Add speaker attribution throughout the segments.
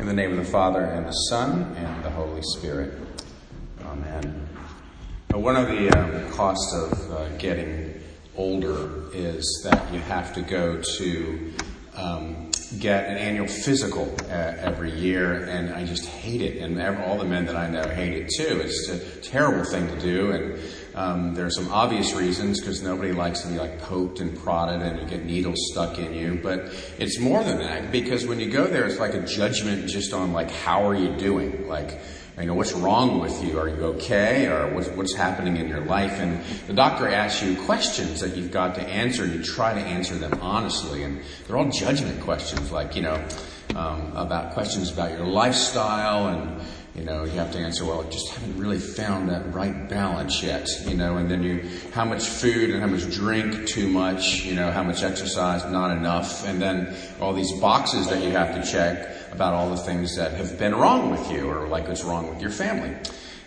Speaker 1: In the name of the Father, and the Son, and the Holy Spirit. Amen. One of the um, costs of uh, getting older is that you have to go to um, get an annual physical uh, every year, and I just hate it. And all the men that I know hate it too. It's a terrible thing to do, and um, there are some obvious reasons because nobody likes to be like poked and prodded and you get needles stuck in you. But it's more than that because when you go there, it's like a judgment just on like how are you doing, like. You know, what's wrong with you? Are you okay? Or what's, what's happening in your life? And the doctor asks you questions that you've got to answer and you try to answer them honestly. And they're all judgment questions, like, you know, um, about questions about your lifestyle and you know, you have to answer, well, I just haven't really found that right balance yet, you know, and then you, how much food and how much drink, too much, you know, how much exercise, not enough, and then all these boxes that you have to check about all the things that have been wrong with you or like what's wrong with your family.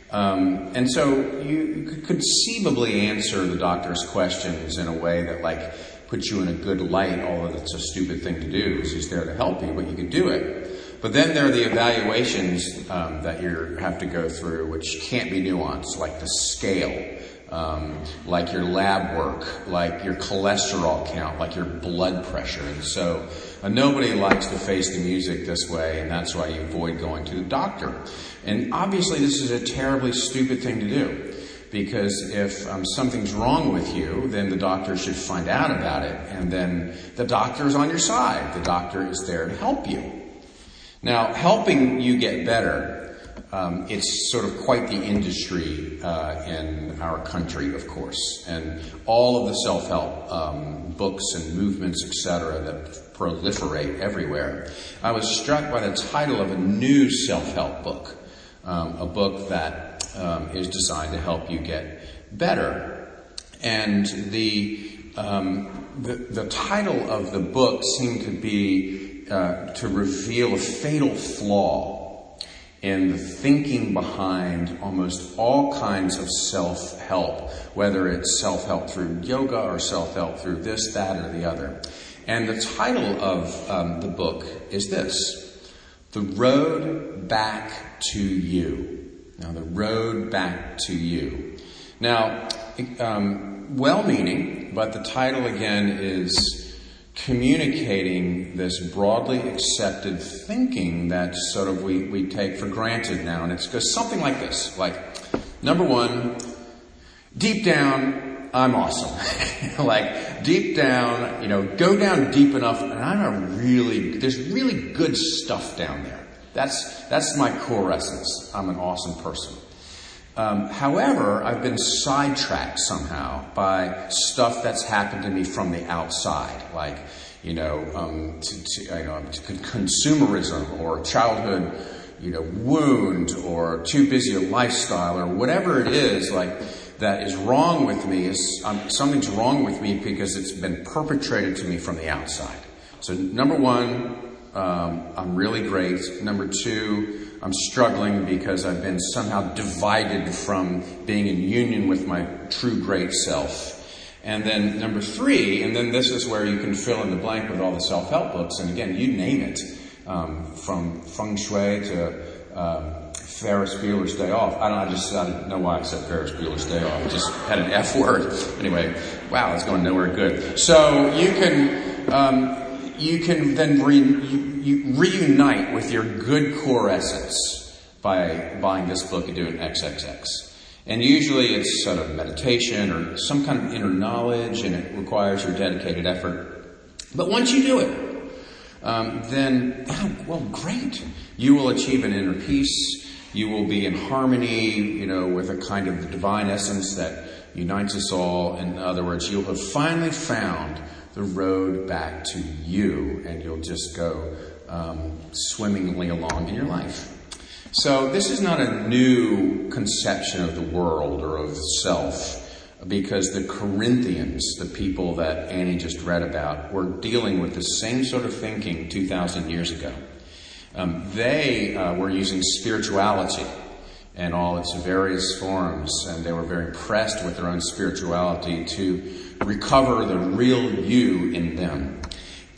Speaker 1: Um, and so you could conceivably answer the doctor's questions in a way that like puts you in a good light, although it's a stupid thing to do because he's there to help you, but you can do it. But then there are the evaluations um, that you have to go through, which can't be nuanced, like the scale, um, like your lab work, like your cholesterol count, like your blood pressure. And so uh, nobody likes to face the music this way, and that's why you avoid going to the doctor. And obviously, this is a terribly stupid thing to do. Because if um, something's wrong with you, then the doctor should find out about it, and then the doctor is on your side. The doctor is there to help you. Now, helping you get better, um, it's sort of quite the industry uh, in our country, of course, and all of the self-help um, books and movements, etc., that proliferate everywhere. I was struck by the title of a new self-help book, um, a book that um, is designed to help you get better, and the um, the, the title of the book seemed to be uh, to reveal a fatal flaw in the thinking behind almost all kinds of self help, whether it's self help through yoga or self help through this, that, or the other. And the title of um, the book is this The Road Back to You. Now, the road back to you. Now, um, well meaning, but the title again is communicating this broadly accepted thinking that sort of we, we take for granted now. And it goes something like this, like, number one, deep down, I'm awesome. like, deep down, you know, go down deep enough, and I'm a really, there's really good stuff down there. That's, that's my core essence. I'm an awesome person. Um, however, I've been sidetracked somehow by stuff that's happened to me from the outside, like you know, um, to, to, know, consumerism or childhood, you know, wound or too busy a lifestyle or whatever it is, like that is wrong with me is um, something's wrong with me because it's been perpetrated to me from the outside. So number one, um, I'm really great. Number two, I'm struggling because I've been somehow divided from being in union with my true great self. And then number three, and then this is where you can fill in the blank with all the self-help books, and again, you name it, um, from feng shui to um, Ferris Bueller's Day Off. I don't. I just I don't know why I said Ferris Bueller's Day Off. I just had an F word. Anyway, wow, it's going nowhere good. So you can um, you can then re, you, you reunite with your good core essence by buying this book and doing XXX. And usually it's sort of meditation or some kind of inner knowledge and it requires your dedicated effort. But once you do it, um, then, well, great. You will achieve an inner peace. You will be in harmony, you know, with a kind of the divine essence that unites us all. In other words, you'll have finally found the road back to you and you'll just go um, swimmingly along in your life. So this is not a new conception of the world or of self because the Corinthians, the people that Annie just read about, were dealing with the same sort of thinking 2,000 years ago. Um, they uh, were using spirituality in all its various forms, and they were very impressed with their own spirituality to recover the real you in them.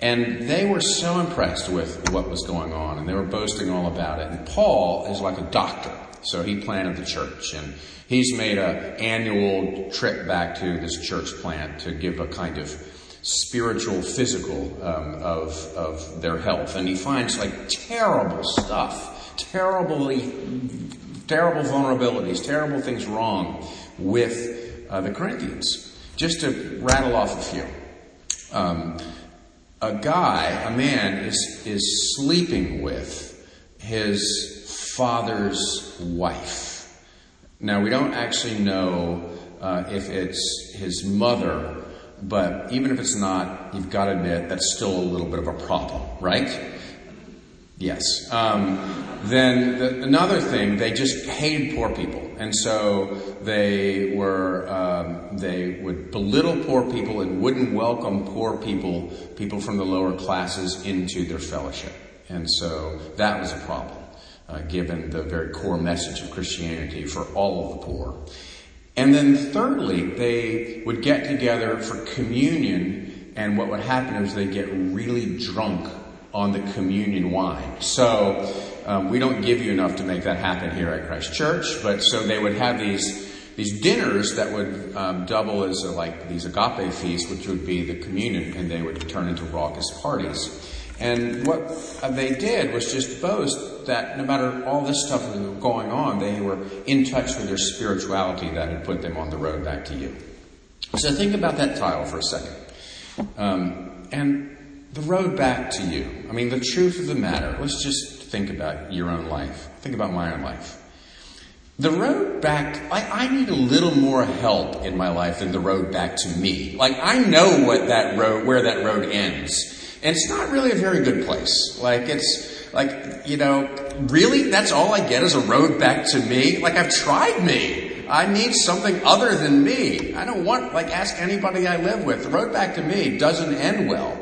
Speaker 1: And they were so impressed with what was going on, and they were boasting all about it. And Paul is like a doctor, so he planted the church, and he's made an annual trip back to this church plant to give a kind of spiritual, physical um, of of their health, and he finds like terrible stuff, terribly, terrible vulnerabilities, terrible things wrong with uh, the Corinthians. Just to rattle off a few. Um, a guy, a man, is, is sleeping with his father's wife. Now, we don't actually know uh, if it's his mother, but even if it's not, you've got to admit that's still a little bit of a problem, right? Yes. Um, then the, another thing, they just hated poor people, and so they were um, they would belittle poor people and wouldn't welcome poor people, people from the lower classes, into their fellowship, and so that was a problem, uh, given the very core message of Christianity for all of the poor. And then thirdly, they would get together for communion, and what would happen is they get really drunk on the communion wine. So um, we don't give you enough to make that happen here at Christ Church, but so they would have these these dinners that would um, double as a, like these agape feasts, which would be the communion, and they would turn into raucous parties. And what they did was just boast that no matter all this stuff was going on, they were in touch with their spirituality that had put them on the road back to you. So think about that title for a second. Um, and the road back to you. I mean, the truth of the matter, let's just think about your own life. Think about my own life. The road back, I, I need a little more help in my life than the road back to me. Like, I know what that road, where that road ends. And it's not really a very good place. Like, it's, like, you know, really? That's all I get is a road back to me? Like, I've tried me. I need something other than me. I don't want, like, ask anybody I live with. The road back to me doesn't end well.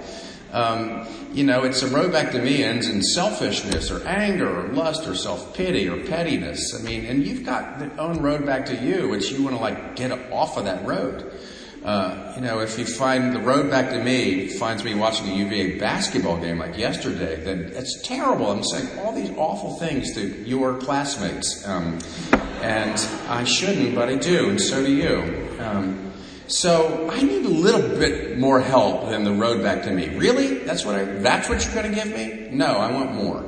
Speaker 1: Um, you know, it's a road back to me ends in selfishness or anger or lust or self pity or pettiness. I mean, and you've got the own road back to you, which you want to like get off of that road. Uh, you know, if you find the road back to me finds me watching a UVA basketball game like yesterday, then it's terrible. I'm saying all these awful things to your classmates, um, and I shouldn't, but I do, and so do you. Um, so I need a little bit more help than the road back to me. Really? That's what I, that's what you're going to give me? No, I want more.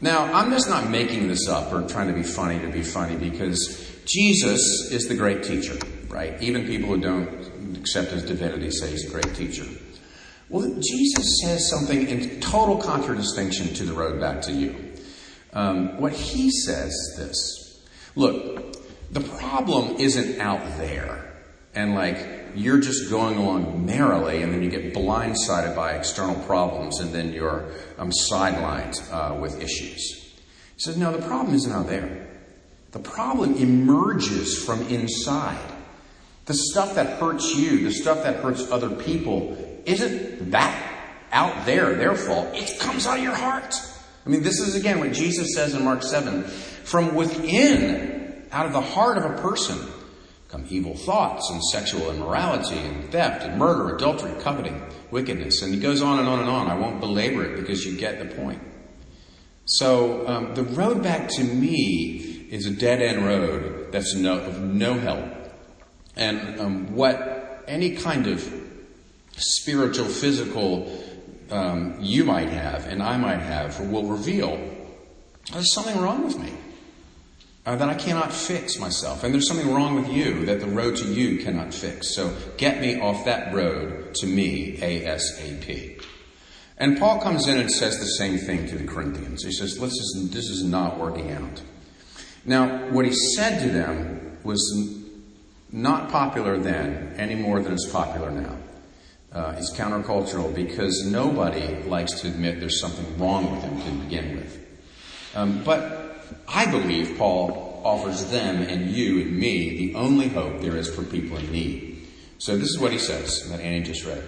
Speaker 1: Now, I'm just not making this up or trying to be funny to be funny because Jesus is the great teacher, right? Even people who don't accept his divinity say he's a great teacher. Well, Jesus says something in total contradistinction to the road back to you. Um, what he says is this Look, the problem isn't out there and like you're just going along merrily and then you get blindsided by external problems and then you're um, sidelined uh, with issues. He says, no, the problem isn't out there. The problem emerges from inside. The stuff that hurts you, the stuff that hurts other people, isn't that out there their fault. It comes out of your heart. I mean, this is again what Jesus says in Mark 7. From within, out of the heart of a person, come evil thoughts and sexual immorality and theft and murder, adultery, coveting, wickedness. And he goes on and on and on. I won't belabor it because you get the point. So um, the road back to me is a dead end road that's no, of no help. And um, what any kind of spiritual, physical um, you might have and I might have will reveal there's something wrong with me uh, that I cannot fix myself. And there's something wrong with you that the road to you cannot fix. So get me off that road to me ASAP. And Paul comes in and says the same thing to the Corinthians. He says, this is, this is not working out. Now, what he said to them was not popular then any more than it's popular now. Uh, it's countercultural because nobody likes to admit there's something wrong with them to begin with. Um, but I believe Paul offers them and you and me the only hope there is for people in need. So this is what he says that Annie just read.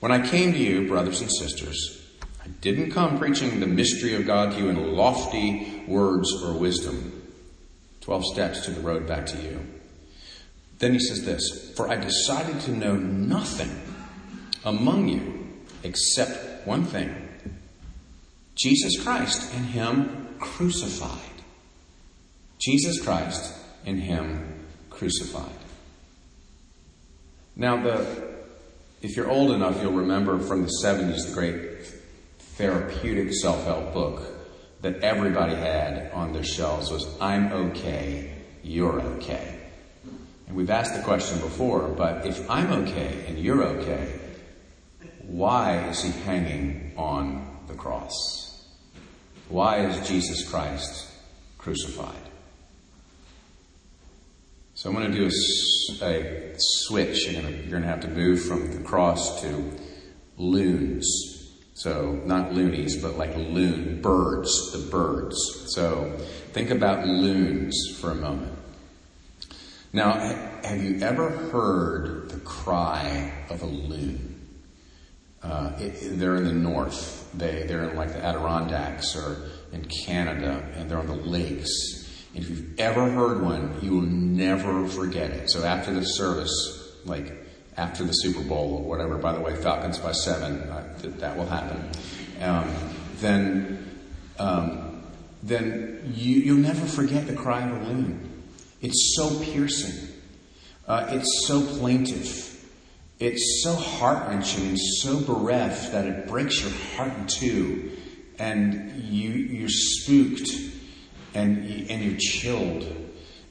Speaker 1: When I came to you, brothers and sisters, I didn't come preaching the mystery of God to you in lofty words or wisdom. Twelve steps to the road back to you. Then he says this For I decided to know nothing among you except one thing Jesus Christ and Him crucified. Jesus Christ in Him crucified. Now, the, if you're old enough, you'll remember from the 70s the great therapeutic self help book that everybody had on their shelves was I'm okay, you're okay. And we've asked the question before, but if I'm okay and you're okay, why is he hanging on the cross? Why is Jesus Christ crucified? So I'm going to do a, a switch. You're going, to, you're going to have to move from the cross to loons. So not loonies, but like loon, birds, the birds. So think about loons for a moment. Now, have you ever heard the cry of a loon? Uh, it, they're in the north. They, they're in like the Adirondacks or in Canada, and they're on the lakes. And if you've ever heard one, you will never forget it. So after the service, like after the Super Bowl or whatever, by the way, Falcons by seven, uh, that will happen, um, then, um, then you, you'll never forget the cry of a loon. It's so piercing. Uh, it's so plaintive. It's so heart wrenching and so bereft that it breaks your heart in two, and you you're spooked, and and you're chilled.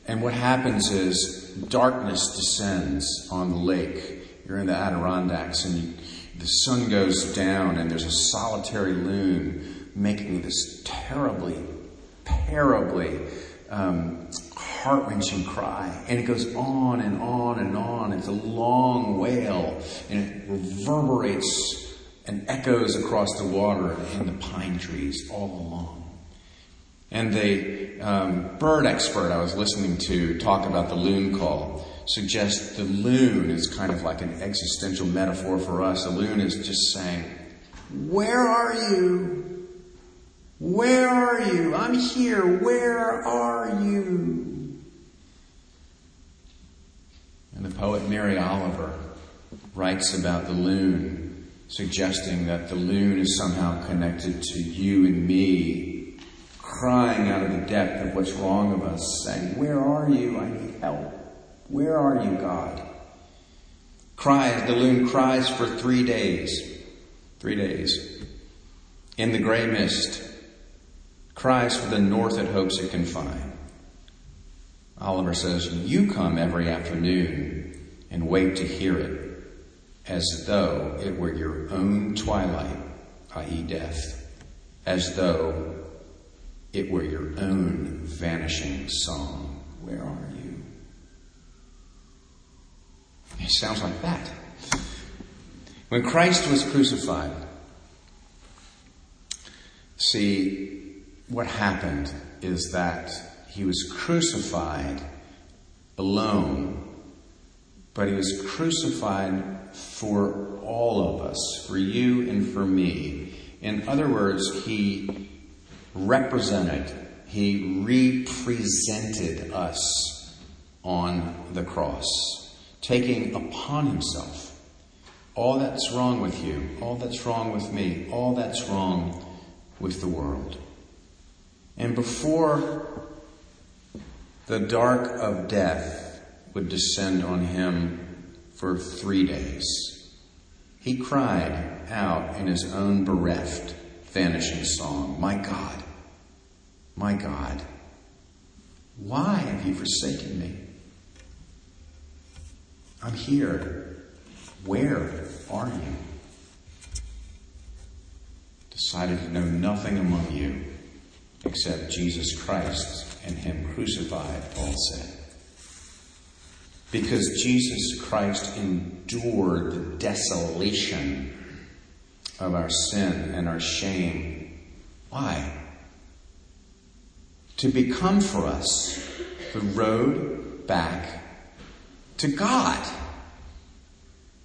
Speaker 1: And what happens is darkness descends on the lake. You're in the Adirondacks, and you, the sun goes down, and there's a solitary loon making this terribly, terribly um, heart wrenching cry. And it goes on and on and on. It's a long wail and it reverberates and echoes across the water and the pine trees all along. And the um, bird expert I was listening to talk about the loon call suggests the loon is kind of like an existential metaphor for us. The loon is just saying, Where are you? Where are you? I'm here. Where are you? And the poet Mary Oliver writes about the loon, suggesting that the loon is somehow connected to you and me, crying out of the depth of what's wrong of us, saying, Where are you? I need help. Where are you, God? Cries, the loon cries for three days. Three days. In the gray mist, cries for the north it hopes it can find. Oliver says, You come every afternoon and wait to hear it as though it were your own twilight, i.e., death, as though it were your own vanishing song. Where are you? It sounds like that. When Christ was crucified, see, what happened is that he was crucified alone, but he was crucified for all of us, for you and for me. In other words, he represented, he represented us on the cross, taking upon himself all that's wrong with you, all that's wrong with me, all that's wrong with the world. And before the dark of death would descend on him for three days, he cried out in his own bereft, vanishing song, My God, my God, why have you forsaken me? I'm here. Where are you? Decided to know nothing among you except Jesus Christ and Him crucified, Paul said. Because Jesus Christ endured the desolation of our sin and our shame. Why? To become for us the road back to God.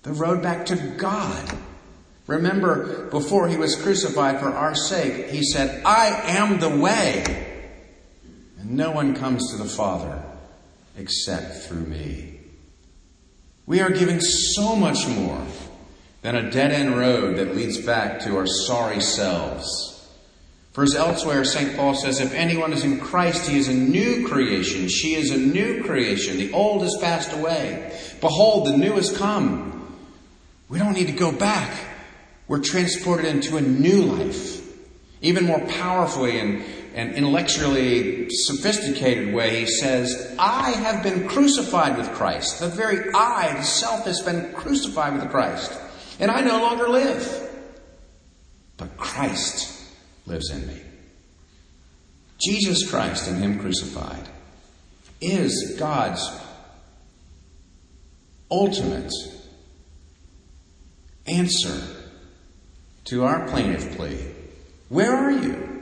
Speaker 1: The road back to God. Remember, before he was crucified for our sake, he said, I am the way. And no one comes to the Father except through me. We are given so much more than a dead end road that leads back to our sorry selves. For as elsewhere, St. Paul says, if anyone is in Christ, he is a new creation. She is a new creation. The old has passed away. Behold, the new has come. We don't need to go back. We're transported into a new life. Even more powerfully and, and intellectually sophisticated way, he says, I have been crucified with Christ. The very I, the self, has been crucified with Christ. And I no longer live. But Christ lives in me. Jesus Christ and Him crucified is God's ultimate answer to our plaintive plea. Where are you?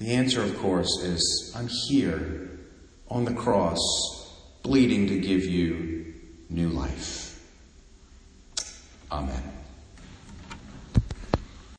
Speaker 1: The answer, of course, is I'm here on the cross, bleeding to give you new life. Amen.